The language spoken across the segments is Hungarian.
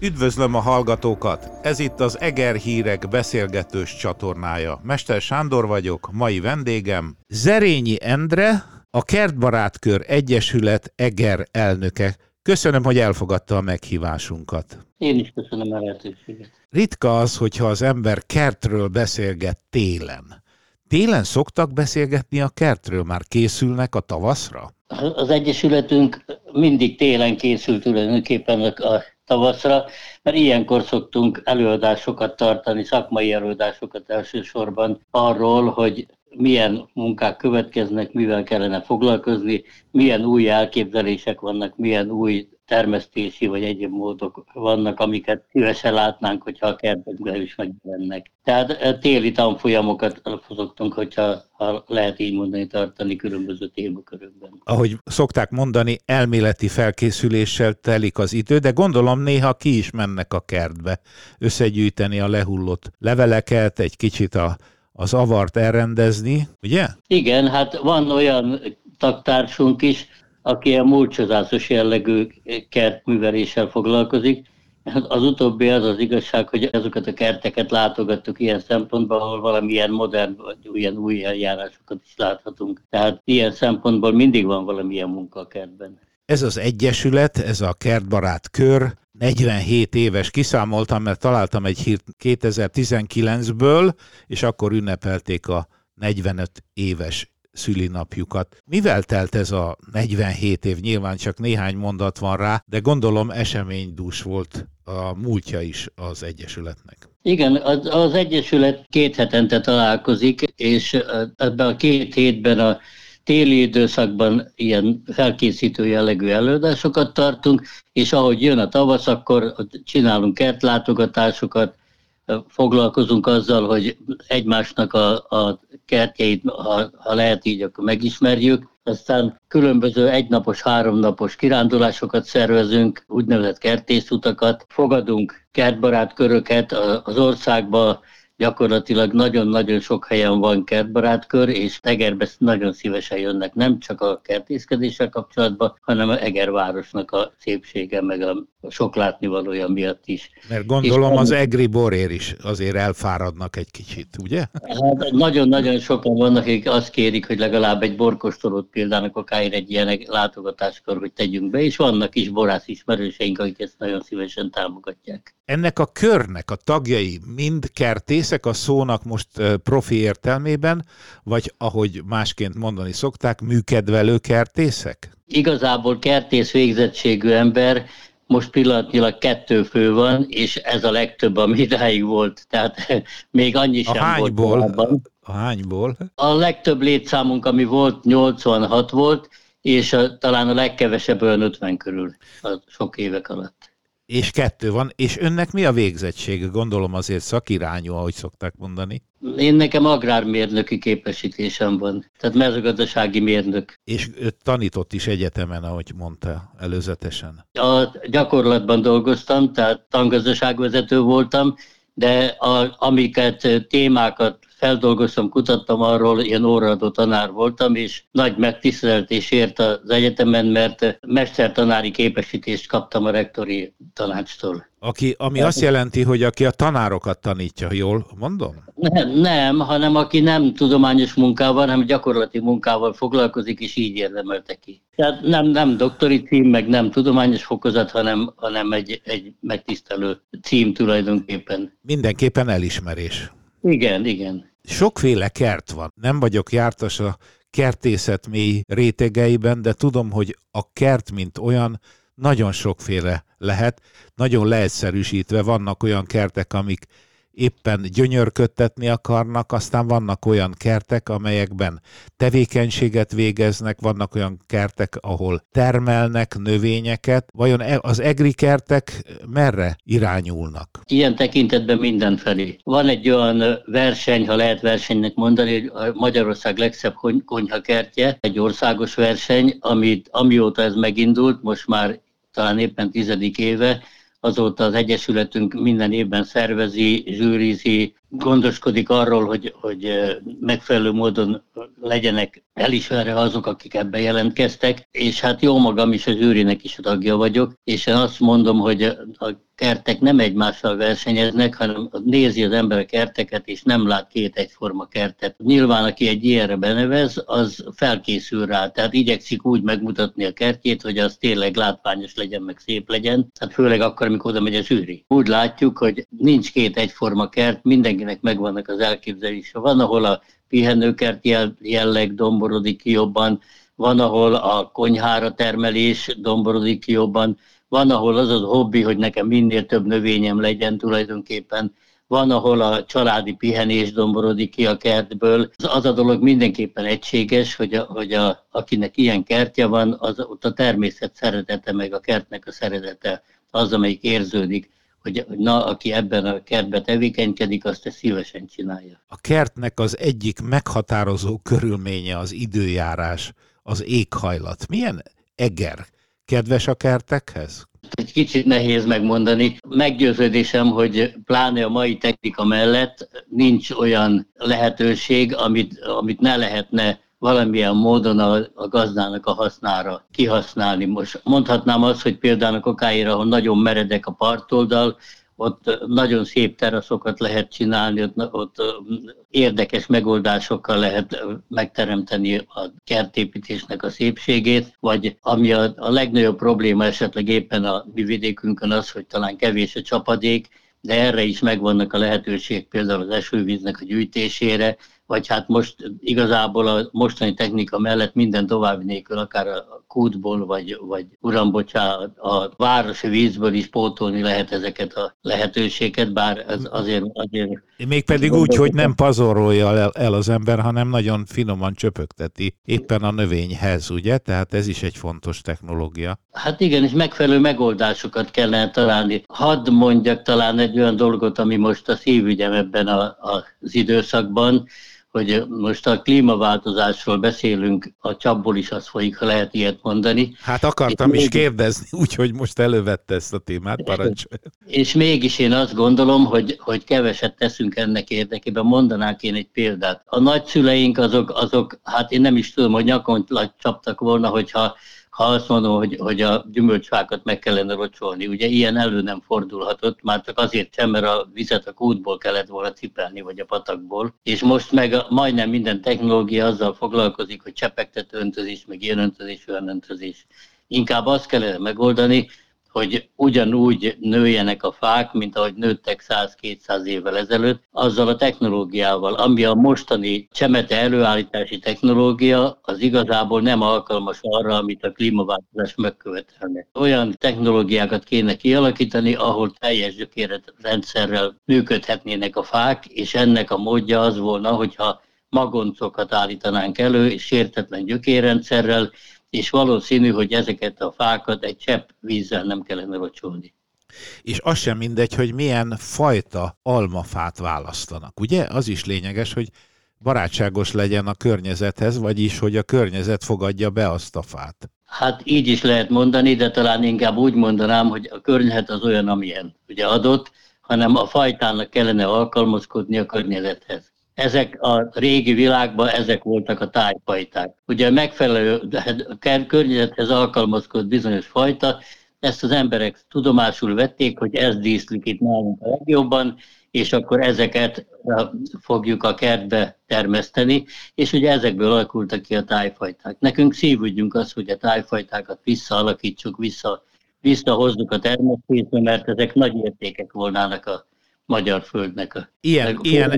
Üdvözlöm a hallgatókat! Ez itt az Eger Hírek beszélgetős csatornája. Mester Sándor vagyok, mai vendégem Zerényi Endre, a Kertbarátkör Egyesület Eger elnöke. Köszönöm, hogy elfogadta a meghívásunkat. Én is köszönöm a lehetőséget. Ritka az, hogyha az ember kertről beszélget télen. Télen szoktak beszélgetni a kertről, már készülnek a tavaszra? Az Egyesületünk mindig télen készült tulajdonképpen a tavaszra, mert ilyenkor szoktunk előadásokat tartani, szakmai előadásokat elsősorban arról, hogy milyen munkák következnek, mivel kellene foglalkozni, milyen új elképzelések vannak, milyen új termesztési vagy egyéb módok vannak, amiket szívesen látnánk, hogyha a kertekben is megjelennek. Tehát eh, téli tanfolyamokat szoktunk, hogyha ha lehet így mondani, tartani különböző témakörökben. Ahogy szokták mondani, elméleti felkészüléssel telik az idő, de gondolom néha ki is mennek a kertbe összegyűjteni a lehullott leveleket, egy kicsit a, az avart elrendezni, ugye? Igen, hát van olyan taktársunk is, aki a múlcsozásos jellegű kertműveléssel foglalkozik. Az utóbbi az az igazság, hogy ezeket a kerteket látogattuk ilyen szempontból, ahol valamilyen modern vagy ilyen új eljárásokat is láthatunk. Tehát ilyen szempontból mindig van valamilyen munka a kertben. Ez az egyesület, ez a kertbarát kör, 47 éves kiszámoltam, mert találtam egy hírt 2019-ből, és akkor ünnepelték a 45 éves szülinapjukat. Mivel telt ez a 47 év? Nyilván csak néhány mondat van rá, de gondolom eseménydús volt a múltja is az Egyesületnek. Igen, az, az Egyesület két hetente találkozik, és ebben a két hétben a téli időszakban ilyen felkészítő jellegű előadásokat tartunk, és ahogy jön a tavasz, akkor csinálunk kertlátogatásokat, foglalkozunk azzal, hogy egymásnak a, a kertjeit, ha, ha lehet így, akkor megismerjük. Aztán különböző egynapos, háromnapos kirándulásokat szervezünk, úgynevezett kertészutakat, fogadunk kertbarát köröket az országba, gyakorlatilag nagyon-nagyon sok helyen van kertbarátkör, és Egerbe nagyon szívesen jönnek nem csak a kertészkedéssel kapcsolatban, hanem a Eger városnak a szépsége, meg a sok látnivalója miatt is. Mert gondolom és az egri borér is azért elfáradnak egy kicsit, ugye? Hát nagyon-nagyon sokan vannak, akik azt kérik, hogy legalább egy borkostolót például akár egy ilyen látogatáskor, hogy tegyünk be, és vannak is borász ismerőseink, akik ezt nagyon szívesen támogatják. Ennek a körnek a tagjai mind kertészek a szónak most profi értelmében, vagy ahogy másként mondani szokták, műkedvelő kertészek? Igazából kertész végzettségű ember, most pillanatnyilag kettő fő van, és ez a legtöbb, ami idáig volt. Tehát még annyi sem a hányból, volt A hányból? A legtöbb létszámunk, ami volt, 86 volt, és a, talán a legkevesebb olyan 50 körül a sok évek alatt és kettő van, és önnek mi a végzettsége? Gondolom azért szakirányú, ahogy szokták mondani. Én nekem agrármérnöki képesítésem van, tehát mezőgazdasági mérnök. És tanított is egyetemen, ahogy mondta előzetesen. A gyakorlatban dolgoztam, tehát tangazdaságvezető voltam, de a, amiket témákat feldolgoztam, kutattam arról, ilyen óraadó tanár voltam, és nagy megtiszteltés ért az egyetemen, mert mestertanári képesítést kaptam a rektori tanácstól. Aki, ami azt jelenti, hogy aki a tanárokat tanítja, jól mondom? Nem, nem, hanem aki nem tudományos munkával, hanem gyakorlati munkával foglalkozik, és így érdemelte ki. Tehát nem, nem doktori cím, meg nem tudományos fokozat, hanem, hanem egy, egy megtisztelő cím tulajdonképpen. Mindenképpen elismerés. Igen, igen. Sokféle kert van. Nem vagyok jártas a kertészet mély rétegeiben, de tudom, hogy a kert, mint olyan, nagyon sokféle lehet, nagyon leegyszerűsítve vannak olyan kertek, amik éppen gyönyörködtetni akarnak, aztán vannak olyan kertek, amelyekben tevékenységet végeznek, vannak olyan kertek, ahol termelnek növényeket. Vajon e- az egri kertek merre irányulnak? Ilyen tekintetben mindenfelé. Van egy olyan verseny, ha lehet versenynek mondani, hogy Magyarország legszebb konyha kertje, egy országos verseny, amit amióta ez megindult, most már talán éppen tizedik éve, azóta az Egyesületünk minden évben szervezi, zsűrizi, gondoskodik arról, hogy, hogy megfelelő módon legyenek elismerve azok, akik ebben jelentkeztek, és hát jó magam is az űrinek is a tagja vagyok, és én azt mondom, hogy a kertek nem egymással versenyeznek, hanem nézi az ember a kerteket, és nem lát két egyforma kertet. Nyilván, aki egy ilyenre benevez, az felkészül rá, tehát igyekszik úgy megmutatni a kertjét, hogy az tényleg látványos legyen, meg szép legyen, hát főleg akkor, amikor oda megy az űri. Úgy látjuk, hogy nincs két egyforma kert, mindenkinek megvannak az elképzelése. Van, ahol a pihenőkert jelleg domborodik jobban, van, ahol a konyhára termelés domborodik jobban, van, ahol az az hobbi, hogy nekem minél több növényem legyen tulajdonképpen, van, ahol a családi pihenés domborodik ki a kertből. Az a dolog mindenképpen egységes, hogy, a, hogy a, akinek ilyen kertje van, az ott a természet szeretete, meg a kertnek a szeretete az, amelyik érződik hogy na, aki ebben a kertben tevékenykedik, azt ezt szívesen csinálja. A kertnek az egyik meghatározó körülménye az időjárás, az éghajlat. Milyen eger kedves a kertekhez? Egy kicsit nehéz megmondani. Meggyőződésem, hogy pláne a mai technika mellett nincs olyan lehetőség, amit, amit ne lehetne valamilyen módon a, a gazdának a hasznára kihasználni. Most mondhatnám azt, hogy például a kokáira, ahol nagyon meredek a partoldal, ott nagyon szép teraszokat lehet csinálni, ott, ott érdekes megoldásokkal lehet megteremteni a kertépítésnek a szépségét, vagy ami a, a legnagyobb probléma esetleg éppen a mi vidékünkön az, hogy talán kevés a csapadék, de erre is megvannak a lehetőség például az esővíznek a gyűjtésére, vagy hát most igazából a mostani technika mellett minden további nélkül, akár a kútból, vagy, vagy uram, bocsá, a városi vízből is pótolni lehet ezeket a lehetőséget, bár ez azért... azért Mégpedig úgy, hogy nem pazarolja el, el az ember, hanem nagyon finoman csöpögteti éppen a növényhez, ugye? Tehát ez is egy fontos technológia. Hát igen, és megfelelő megoldásokat kellene találni. Hadd mondjak talán egy olyan dolgot, ami most a szívügyem ebben a, a, az időszakban, hogy most a klímaváltozásról beszélünk, a csapból is az folyik, ha lehet ilyet mondani. Hát akartam és is mégis... kérdezni, úgyhogy most elővette ezt a témát, parancsolj. És mégis én azt gondolom, hogy, hogy keveset teszünk ennek érdekében. Mondanák én egy példát. A nagyszüleink azok, azok hát én nem is tudom, hogy nyakon csaptak volna, hogyha ha azt mondom, hogy, hogy a gyümölcsfákat meg kellene locsolni. Ugye ilyen elő nem fordulhatott, már csak azért sem, mert a vizet a kútból kellett volna cipelni, vagy a patakból. És most meg a, majdnem minden technológia azzal foglalkozik, hogy csepegtető öntözés, meg ilyen öntözés, olyan öntözés. Inkább azt kellene megoldani, hogy ugyanúgy nőjenek a fák, mint ahogy nőttek 100-200 évvel ezelőtt, azzal a technológiával, ami a mostani csemete előállítási technológia, az igazából nem alkalmas arra, amit a klímaváltozás megkövetelne. Olyan technológiákat kéne kialakítani, ahol teljes gyökérrendszerrel működhetnének a fák, és ennek a módja az volna, hogyha magoncokat állítanánk elő, és sértetlen gyökérrendszerrel, és valószínű, hogy ezeket a fákat egy csepp vízzel nem kellene locsolni. És az sem mindegy, hogy milyen fajta almafát választanak. Ugye? Az is lényeges, hogy barátságos legyen a környezethez, vagyis, hogy a környezet fogadja be azt a fát. Hát így is lehet mondani, de talán inkább úgy mondanám, hogy a környezet az olyan, amilyen ugye adott, hanem a fajtának kellene alkalmazkodni a környezethez. Ezek a régi világban ezek voltak a tájfajták. Ugye megfelelő hát környezethez alkalmazkodott bizonyos fajta, ezt az emberek tudomásul vették, hogy ez díszlik itt nálunk a legjobban, és akkor ezeket fogjuk a kertbe termeszteni, és ugye ezekből alakultak ki a tájfajták. Nekünk szívügyünk az, hogy a tájfajtákat visszaalakítsuk, vissza, visszahozzuk a termesztésbe, mert ezek nagy értékek volnának a magyar földnek a, ilyen, ilyen,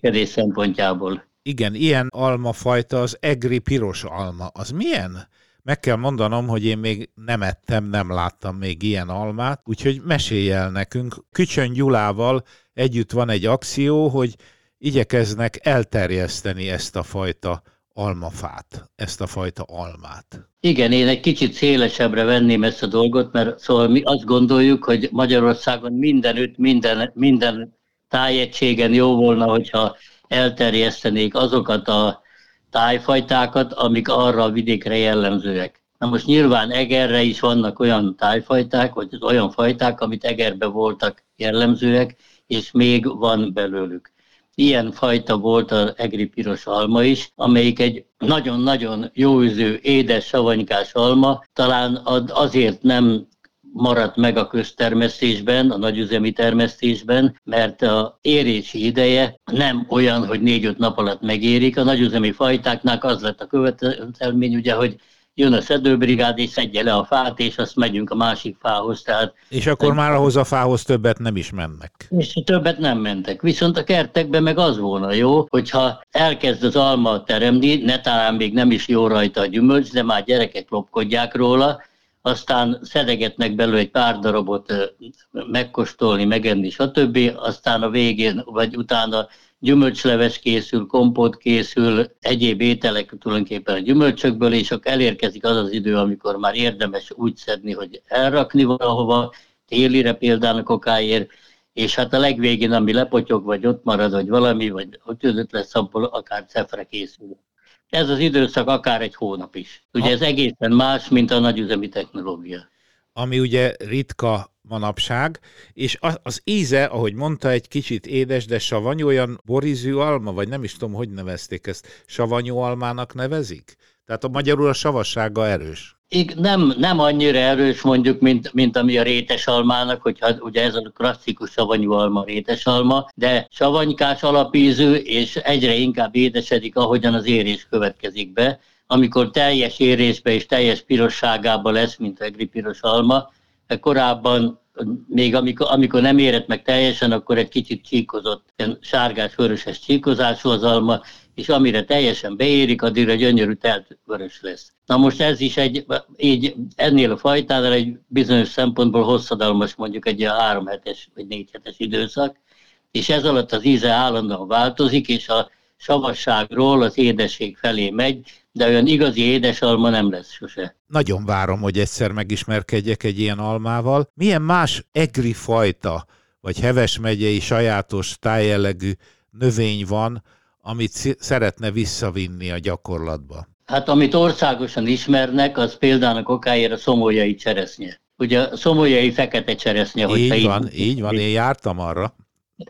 a szempontjából. Igen, ilyen almafajta az egri piros alma. Az milyen? Meg kell mondanom, hogy én még nem ettem, nem láttam még ilyen almát, úgyhogy mesélj el nekünk. Kücsön Gyulával együtt van egy akció, hogy igyekeznek elterjeszteni ezt a fajta almafát, ezt a fajta almát. Igen, én egy kicsit szélesebbre venném ezt a dolgot, mert szóval mi azt gondoljuk, hogy Magyarországon mindenütt, minden, minden tájegységen jó volna, hogyha elterjesztenék azokat a tájfajtákat, amik arra a vidékre jellemzőek. Na most nyilván Egerre is vannak olyan tájfajták, vagy olyan fajták, amit Egerbe voltak jellemzőek, és még van belőlük. Ilyen fajta volt az egri piros alma is, amelyik egy nagyon-nagyon jó üző, édes, savanykás alma, talán azért nem maradt meg a köztermesztésben, a nagyüzemi termesztésben, mert a érési ideje nem olyan, hogy négy-öt nap alatt megérik. A nagyüzemi fajtáknál az lett a követelmény, ugye, hogy jön a szedőbrigád, és szedje le a fát, és azt megyünk a másik fához. Tehát és akkor egy... már ahhoz a fához többet nem is mennek. És többet nem mentek. Viszont a kertekben meg az volna jó, hogyha elkezd az alma teremni, ne talán még nem is jó rajta a gyümölcs, de már gyerekek lopkodják róla, aztán szedegetnek belőle egy pár darabot megkóstolni, megenni, stb. Aztán a végén, vagy utána gyümölcsleves készül, kompót készül, egyéb ételek tulajdonképpen a gyümölcsökből, és akkor elérkezik az az idő, amikor már érdemes úgy szedni, hogy elrakni valahova, télire például a kokáért, és hát a legvégén, ami lepotyog, vagy ott marad, vagy valami, vagy ott lesz, abból akár cefre készül. Ez az időszak akár egy hónap is. Ugye ez egészen más, mint a nagyüzemi technológia. Ami ugye ritka manapság, és az íze, ahogy mondta, egy kicsit édes, de savanyú, olyan borizű alma, vagy nem is tudom, hogy nevezték ezt, savanyú almának nevezik? Tehát a magyarul a savassága erős. Nem, nem annyira erős mondjuk, mint, mint ami a rétes almának, hogyha ugye ez a klasszikus savanyú alma, rétes alma, de savanykás alapízű, és egyre inkább édesedik, ahogyan az érés következik be. Amikor teljes érésbe és teljes pirosságába lesz, mint a piros alma, korábban még amikor, amikor nem érett meg teljesen, akkor egy kicsit csíkozott, ilyen sárgás-vöröses csíkozású az alma, és amire teljesen beérik, addigra gyönyörű telt vörös lesz. Na most ez is egy, így ennél a fajtánál egy bizonyos szempontból hosszadalmas, mondjuk egy ilyen három hetes vagy négy hetes időszak, és ez alatt az íze állandóan változik, és a savasságról az édesség felé megy, de olyan igazi édes alma nem lesz sose. Nagyon várom, hogy egyszer megismerkedjek egy ilyen almával. Milyen más egri fajta, vagy Heves megyei sajátos tájjellegű növény van, amit szeretne visszavinni a gyakorlatba? Hát amit országosan ismernek, az például a kokáért a szomolyai cseresznye. Ugye a szomolyai fekete cseresznye. Így van, így, így van, én jártam arra.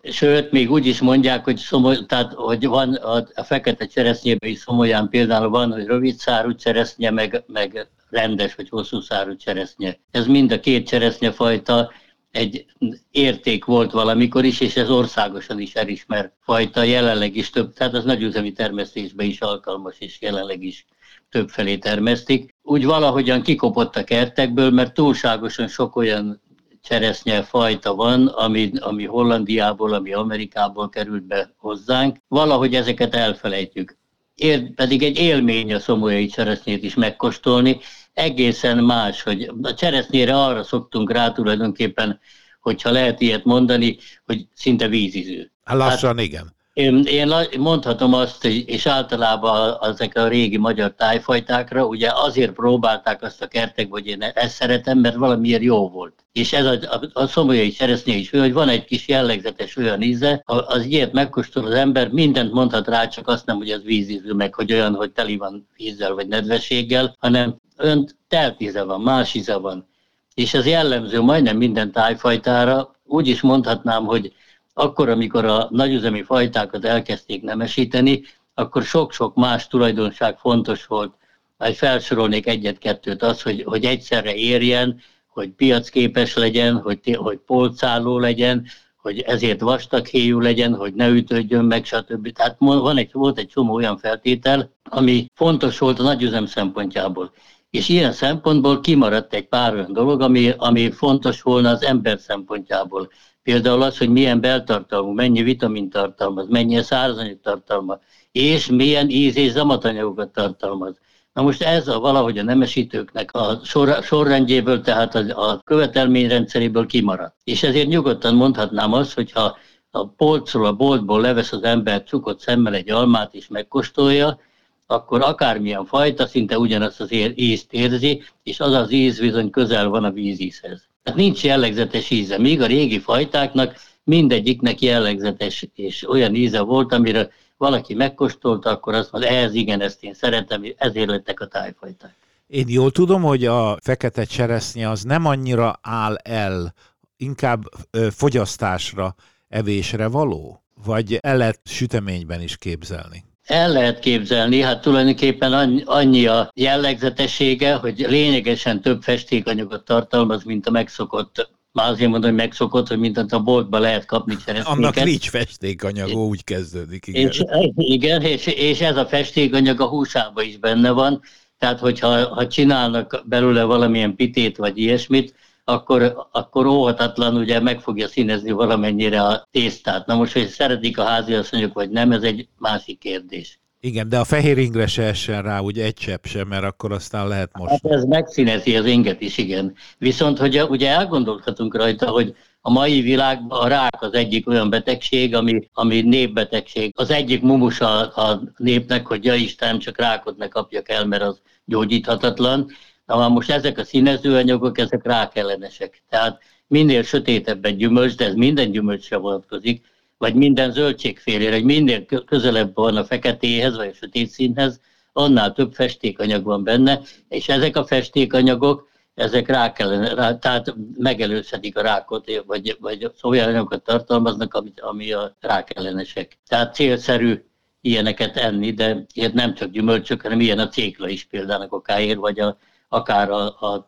Sőt, még úgy is mondják, hogy, szomoly, tehát, hogy van a, a fekete cseresznyében is szomolyán például van, hogy rövid szárú cseresznye, meg, meg rendes vagy hosszú szárú cseresznye. Ez mind a két cseresznyefajta egy érték volt valamikor is, és ez országosan is elismert fajta, jelenleg is több, tehát az nagyüzemi termesztésben is alkalmas, és jelenleg is többfelé termesztik. Úgy valahogyan kikopott a kertekből, mert túlságosan sok olyan cseresznye fajta van, ami, ami Hollandiából, ami Amerikából került be hozzánk. Valahogy ezeket elfelejtjük. Ér, pedig egy élmény a szomolyai cseresznyét is megkóstolni, egészen más, hogy a cseresznyére arra szoktunk rá tulajdonképpen, hogyha lehet ilyet mondani, hogy szinte víziző. Hát lassan hát, igen. Én, én mondhatom azt, és általában ezek a régi magyar tájfajtákra, ugye azért próbálták azt a kertek, hogy én ezt szeretem, mert valamiért jó volt. És ez a, a, a szomolyai cseresznye is, hogy van egy kis jellegzetes olyan íze, az ilyet megkóstol az ember, mindent mondhat rá, csak azt nem, hogy az vízízű, meg hogy olyan, hogy teli van vízzel vagy nedvességgel, hanem ön telt íze van, más íze van. És ez jellemző majdnem minden tájfajtára. Úgy is mondhatnám, hogy akkor, amikor a nagyüzemi fajtákat elkezdték nemesíteni, akkor sok-sok más tulajdonság fontos volt. Majd felsorolnék egyet-kettőt, az, hogy, hogy egyszerre érjen, hogy piacképes legyen, hogy, hogy polcálló legyen, hogy ezért vastaghéjú legyen, hogy ne ütődjön meg, stb. Tehát van egy, volt egy csomó olyan feltétel, ami fontos volt a nagyüzem szempontjából. És ilyen szempontból kimaradt egy pár olyan dolog, ami, ami fontos volna az ember szempontjából. Például az, hogy milyen beltartalmú, mennyi vitamin tartalmaz, mennyi szárazanyag tartalmaz, és milyen íz- és zamatanyagokat tartalmaz. Na most ez a valahogy a nemesítőknek a sor, sorrendjéből, tehát a, a követelményrendszeréből kimaradt. És ezért nyugodtan mondhatnám azt, hogyha a polcról, a boltból levesz az ember cukott szemmel egy almát és megkóstolja, akkor akármilyen fajta szinte ugyanazt az ízt érzi, és az az íz bizony közel van a vízízhez. Tehát nincs jellegzetes íze, míg a régi fajtáknak mindegyiknek jellegzetes és olyan íze volt, amire valaki megkóstolta, akkor azt mondja, ez igen, ezt én szeretem, ezért lettek a tájfajták. Én jól tudom, hogy a fekete cseresznye az nem annyira áll el, inkább fogyasztásra, evésre való? vagy el lehet süteményben is képzelni? El lehet képzelni, hát tulajdonképpen annyi a jellegzetessége, hogy lényegesen több festékanyagot tartalmaz, mint a megszokott már azért mondom, hogy megszokott, hogy mindent a boltba lehet kapni cseresztéket. Annak nincs festékanyag, úgy kezdődik. Igen, és, igen és, és ez a festékanyag a húsában is benne van, tehát hogyha ha csinálnak belőle valamilyen pitét vagy ilyesmit, akkor, akkor óhatatlan ugye meg fogja színezni valamennyire a tésztát. Na most, hogy szeretik a háziasszonyok vagy nem, ez egy másik kérdés. Igen, de a fehér ingre se essen rá úgy egy csepp sem, mert akkor aztán lehet most. Hát ez megszínezi az inget is, igen. Viszont, hogy ugye elgondolhatunk rajta, hogy a mai világban a rák az egyik olyan betegség, ami, ami népbetegség. Az egyik mumus a, népnek, hogy ja Isten, csak rákot ne kapjak el, mert az gyógyíthatatlan. Na most ezek a színezőanyagok, ezek rákellenesek. Tehát minél sötétebb egy gyümölcs, de ez minden gyümölcsre vonatkozik, vagy minden zöldségfélére, hogy minél közelebb van a feketéhez, vagy a sötét színhez, annál több festékanyag van benne, és ezek a festékanyagok, ezek rá kellene, rá, tehát megelőzhetik a rákot, vagy, vagy olyan anyagokat tartalmaznak, ami, ami a rákellenesek. Tehát célszerű ilyeneket enni, de nem csak gyümölcsök, hanem ilyen a cékla is például okáért, vagy a, akár a, a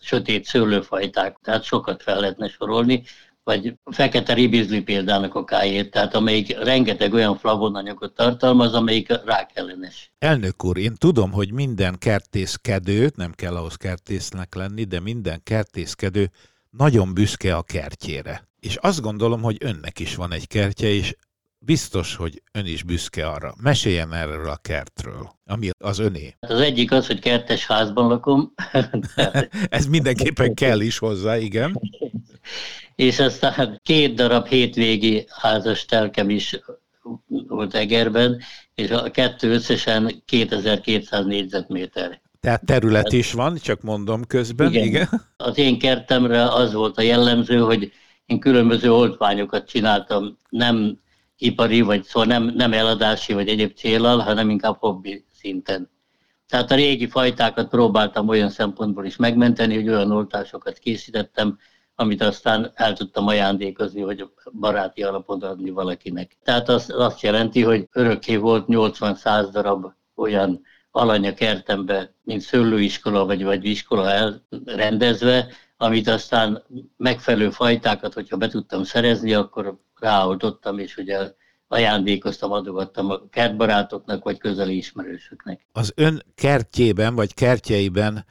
sötét szőlőfajták, tehát sokat fel lehetne sorolni, vagy fekete ribizli példának okáért, tehát amelyik rengeteg olyan flavonanyagot tartalmaz, amelyik rákellenes. Elnök úr, én tudom, hogy minden kertészkedő, nem kell ahhoz kertésznek lenni, de minden kertészkedő nagyon büszke a kertjére. És azt gondolom, hogy önnek is van egy kertje, és biztos, hogy ön is büszke arra. Meséljen erről a kertről, ami az öné. Hát az egyik az, hogy kertes házban lakom. Ez mindenképpen kell is hozzá, igen. És aztán két darab hétvégi házas telkem is volt Egerben, és a kettő összesen 2200 négyzetméter. Tehát terület is van, csak mondom közben, igen. igen. Az én kertemre az volt a jellemző, hogy én különböző oltványokat csináltam, nem ipari, vagy szóval nem, nem eladási, vagy egyéb célral, hanem inkább hobbi szinten. Tehát a régi fajtákat próbáltam olyan szempontból is megmenteni, hogy olyan oltásokat készítettem, amit aztán el tudtam ajándékozni, hogy baráti alapon adni valakinek. Tehát az azt jelenti, hogy örökké volt 80-100 darab olyan alany kertembe, mint szőlőiskola vagy, vagy iskola elrendezve, amit aztán megfelelő fajtákat, hogyha be tudtam szerezni, akkor ráoldottam, és ugye ajándékoztam, adogattam a kertbarátoknak, vagy közeli ismerősöknek. Az ön kertjében, vagy kertjeiben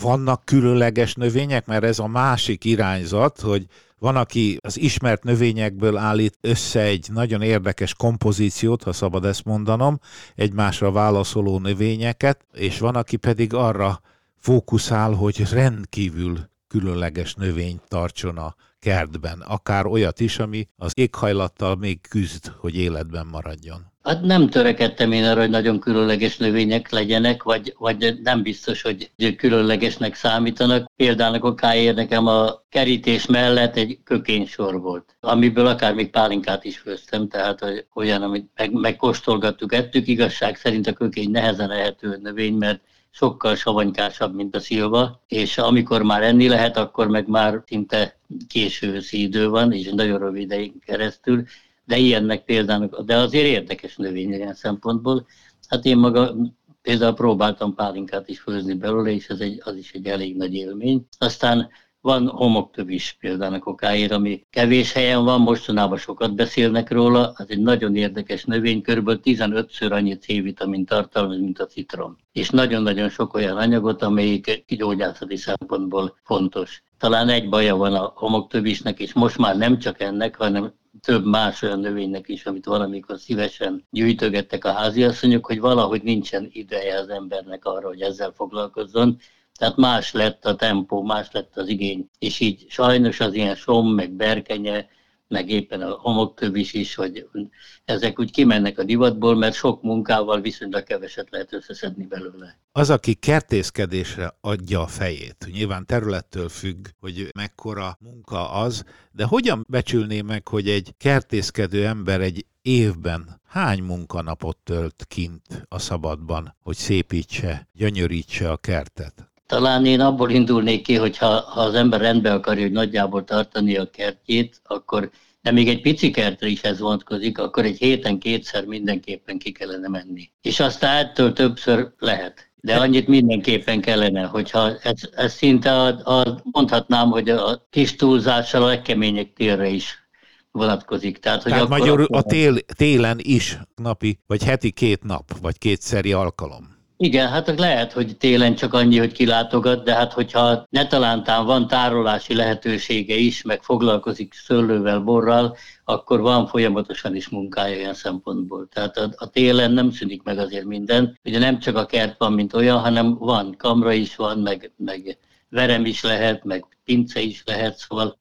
vannak különleges növények, mert ez a másik irányzat, hogy van, aki az ismert növényekből állít össze egy nagyon érdekes kompozíciót, ha szabad ezt mondanom, egymásra válaszoló növényeket, és van, aki pedig arra fókuszál, hogy rendkívül különleges növényt tartson a kertben, akár olyat is, ami az éghajlattal még küzd, hogy életben maradjon. Hát nem törekedtem én arra, hogy nagyon különleges növények legyenek, vagy, vagy nem biztos, hogy különlegesnek számítanak. Például okáért nekem a kerítés mellett egy kökénysor volt, amiből akár még pálinkát is főztem, tehát olyan, amit meg, megkóstolgattuk, ettük. Igazság szerint a kökény nehezen ehető növény, mert sokkal savanykásabb, mint a szilva, és amikor már enni lehet, akkor meg már szinte késő idő van, és nagyon rövid ideig keresztül, de ilyennek például, de azért érdekes növény ilyen szempontból. Hát én maga például próbáltam pálinkát is főzni belőle, és ez egy, az is egy elég nagy élmény. Aztán van homoktöv is például a kokáért, ami kevés helyen van, mostanában sokat beszélnek róla, az egy nagyon érdekes növény, kb. 15-ször annyi C-vitamin tartalmaz, mint a citrom. És nagyon-nagyon sok olyan anyagot, amelyik gyógyászati szempontból fontos. Talán egy baja van a homoktövisnek, és most már nem csak ennek, hanem több más olyan növénynek is, amit valamikor szívesen gyűjtögettek a háziasszonyok, hogy valahogy nincsen ideje az embernek arra, hogy ezzel foglalkozzon, tehát más lett a tempó, más lett az igény, és így sajnos az ilyen som, meg berkenye, meg éppen a homoktövis is, hogy ezek úgy kimennek a divatból, mert sok munkával viszonylag keveset lehet összeszedni belőle. Az, aki kertészkedésre adja a fejét, nyilván területtől függ, hogy mekkora munka az, de hogyan becsülné meg, hogy egy kertészkedő ember egy évben hány munkanapot tölt kint a szabadban, hogy szépítse, gyönyörítse a kertet? Talán én abból indulnék ki, hogy ha, ha az ember rendbe akarja, hogy nagyjából tartani a kertjét, akkor de még egy pici kertre is ez vonatkozik, akkor egy héten kétszer mindenképpen ki kellene menni. És aztán ettől többször lehet. De annyit mindenképpen kellene, hogyha ez, ez szinte a, a, mondhatnám, hogy a kis túlzással a legkemények térre is vonatkozik. Tehát, hogy Tehát akkor magyarul a tél, télen is napi, vagy heti két nap, vagy kétszeri alkalom. Igen, hát lehet, hogy télen csak annyi, hogy kilátogat, de hát hogyha netalántán van tárolási lehetősége is, meg foglalkozik szőlővel, borral, akkor van folyamatosan is munkája ilyen szempontból. Tehát a, a télen nem szűnik meg azért minden. Ugye nem csak a kert van, mint olyan, hanem van kamra is van, meg, meg verem is lehet, meg pince is lehet, szóval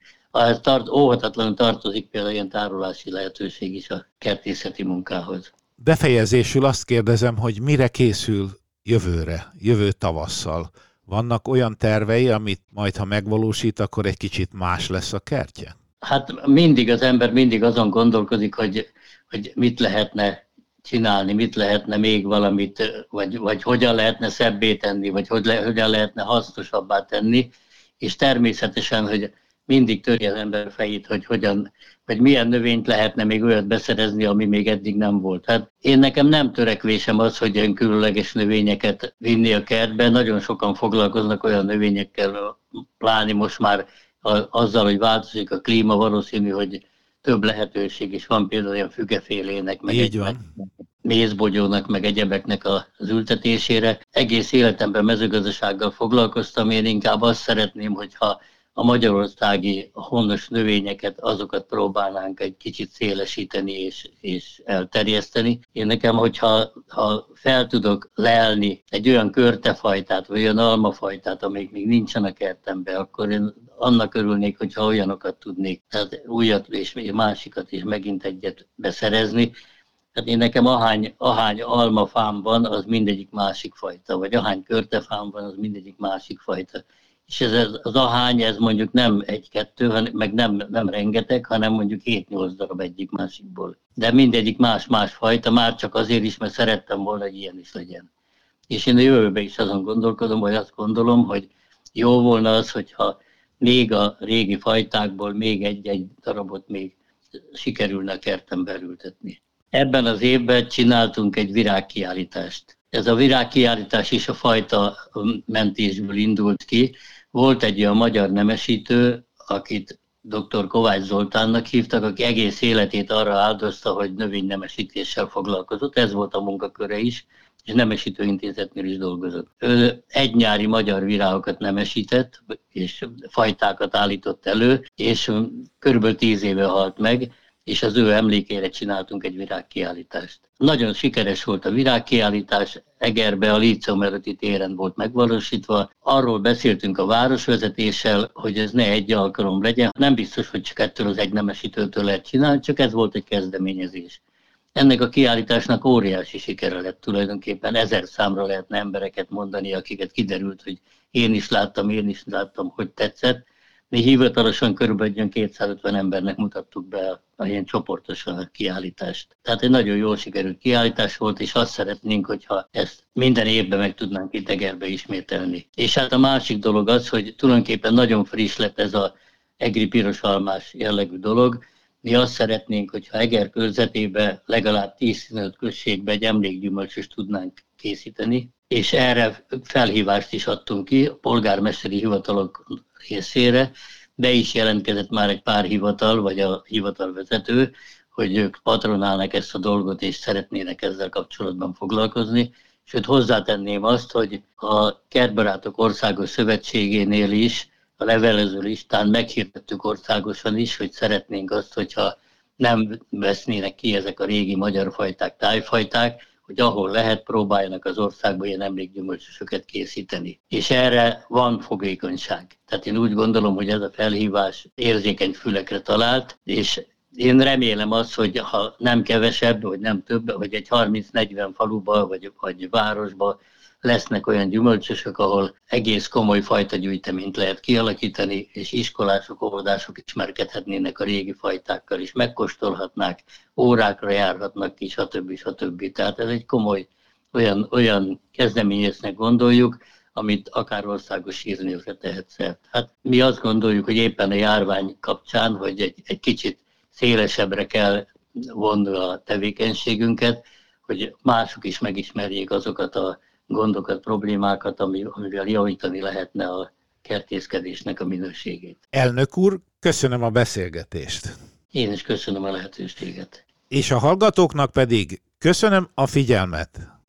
tart, óhatatlanul tartozik például ilyen tárolási lehetőség is a kertészeti munkához. Befejezésül azt kérdezem, hogy mire készül jövőre, jövő tavasszal? Vannak olyan tervei, amit majd, ha megvalósít, akkor egy kicsit más lesz a kertje? Hát mindig az ember mindig azon gondolkodik, hogy, hogy mit lehetne csinálni, mit lehetne még valamit, vagy, vagy hogyan lehetne szebbé tenni, vagy hogy le, hogyan lehetne hasznosabbá tenni, és természetesen, hogy mindig törje az ember fejét, hogy hogyan, vagy milyen növényt lehetne még olyat beszerezni, ami még eddig nem volt. Hát én nekem nem törekvésem az, hogy ilyen különleges növényeket vinni a kertbe. Nagyon sokan foglalkoznak olyan növényekkel, pláni most már azzal, hogy változik a klíma, valószínű, hogy több lehetőség is van, például olyan fügefélének, meg, egy, mézbogyónak, meg egyebeknek az ültetésére. Egész életemben mezőgazdasággal foglalkoztam, én inkább azt szeretném, hogyha a magyarországi honos növényeket, azokat próbálnánk egy kicsit szélesíteni és, és elterjeszteni. Én nekem, hogyha ha fel tudok lelni egy olyan körtefajtát, vagy olyan almafajtát, amik még nincsen a kertemben, akkor én annak örülnék, hogyha olyanokat tudnék, tehát újat és másikat is megint egyet beszerezni. Tehát én nekem ahány, ahány almafám van, az mindegyik másik fajta, vagy ahány körtefám van, az mindegyik másik fajta és ez, az ahány, ez mondjuk nem egy-kettő, meg nem, nem rengeteg, hanem mondjuk 7-8 darab egyik másikból. De mindegyik más-más fajta, már csak azért is, mert szerettem volna, hogy ilyen is legyen. És én a jövőben is azon gondolkodom, vagy azt gondolom, hogy jó volna az, hogyha még a régi fajtákból még egy-egy darabot még sikerülne a kerten belültetni. Ebben az évben csináltunk egy virágkiállítást. Ez a virágkiállítás is a fajta mentésből indult ki, volt egy olyan magyar nemesítő, akit dr. Kovács Zoltánnak hívtak, aki egész életét arra áldozta, hogy növénynemesítéssel foglalkozott, ez volt a munkaköre is, és nemesítő intézetnél is dolgozott. Ő egy nyári magyar virágokat nemesített, és fajtákat állított elő, és körülbelül tíz éve halt meg, és az ő emlékére csináltunk egy virágkiállítást. Nagyon sikeres volt a virágkiállítás, Egerbe a Líceum téren volt megvalósítva. Arról beszéltünk a városvezetéssel, hogy ez ne egy alkalom legyen. Nem biztos, hogy csak ettől az egy nemesítőtől lehet csinálni, csak ez volt egy kezdeményezés. Ennek a kiállításnak óriási sikere lett tulajdonképpen, ezer számra lehetne embereket mondani, akiket kiderült, hogy én is láttam, én is láttam, hogy tetszett, mi hivatalosan körülbelül 250 embernek mutattuk be a ilyen csoportosan a kiállítást. Tehát egy nagyon jól sikerült kiállítás volt, és azt szeretnénk, hogyha ezt minden évben meg tudnánk itt Egerbe ismételni. És hát a másik dolog az, hogy tulajdonképpen nagyon friss lett ez a egri pirosalmás jellegű dolog. Mi azt szeretnénk, hogyha Eger körzetébe legalább 10-15 községbe egy emlékgyümölcsös tudnánk készíteni, és erre felhívást is adtunk ki a polgármesteri hivatalok részére. Be is jelentkezett már egy pár hivatal, vagy a hivatalvezető, hogy ők patronálnak ezt a dolgot, és szeretnének ezzel kapcsolatban foglalkozni. Sőt, hozzátenném azt, hogy a Kertbarátok Országos Szövetségénél is, a levelező listán meghirdettük országosan is, hogy szeretnénk azt, hogyha nem vesznének ki ezek a régi magyar fajták, tájfajták, hogy ahol lehet, próbáljanak az országban ilyen emlékgyümölcsösöket készíteni. És erre van fogékonyság. Tehát én úgy gondolom, hogy ez a felhívás érzékeny fülekre talált, és én remélem azt, hogy ha nem kevesebb, vagy nem több, vagy egy 30-40 faluba, vagy, vagy városba lesznek olyan gyümölcsösök, ahol egész komoly fajta gyűjteményt lehet kialakítani, és iskolások, óvodások ismerkedhetnének a régi fajtákkal is, megkóstolhatnák, órákra járhatnak ki, stb. stb. Tehát ez egy komoly olyan, olyan kezdeményeznek gondoljuk, amit akár országos hírnévre tehet szert. Hát mi azt gondoljuk, hogy éppen a járvány kapcsán, hogy egy, egy kicsit szélesebbre kell vonni a tevékenységünket, hogy mások is megismerjék azokat a gondokat, problémákat, amivel javítani lehetne a kertészkedésnek a minőségét. Elnök úr, köszönöm a beszélgetést. Én is köszönöm a lehetőséget. És a hallgatóknak pedig köszönöm a figyelmet.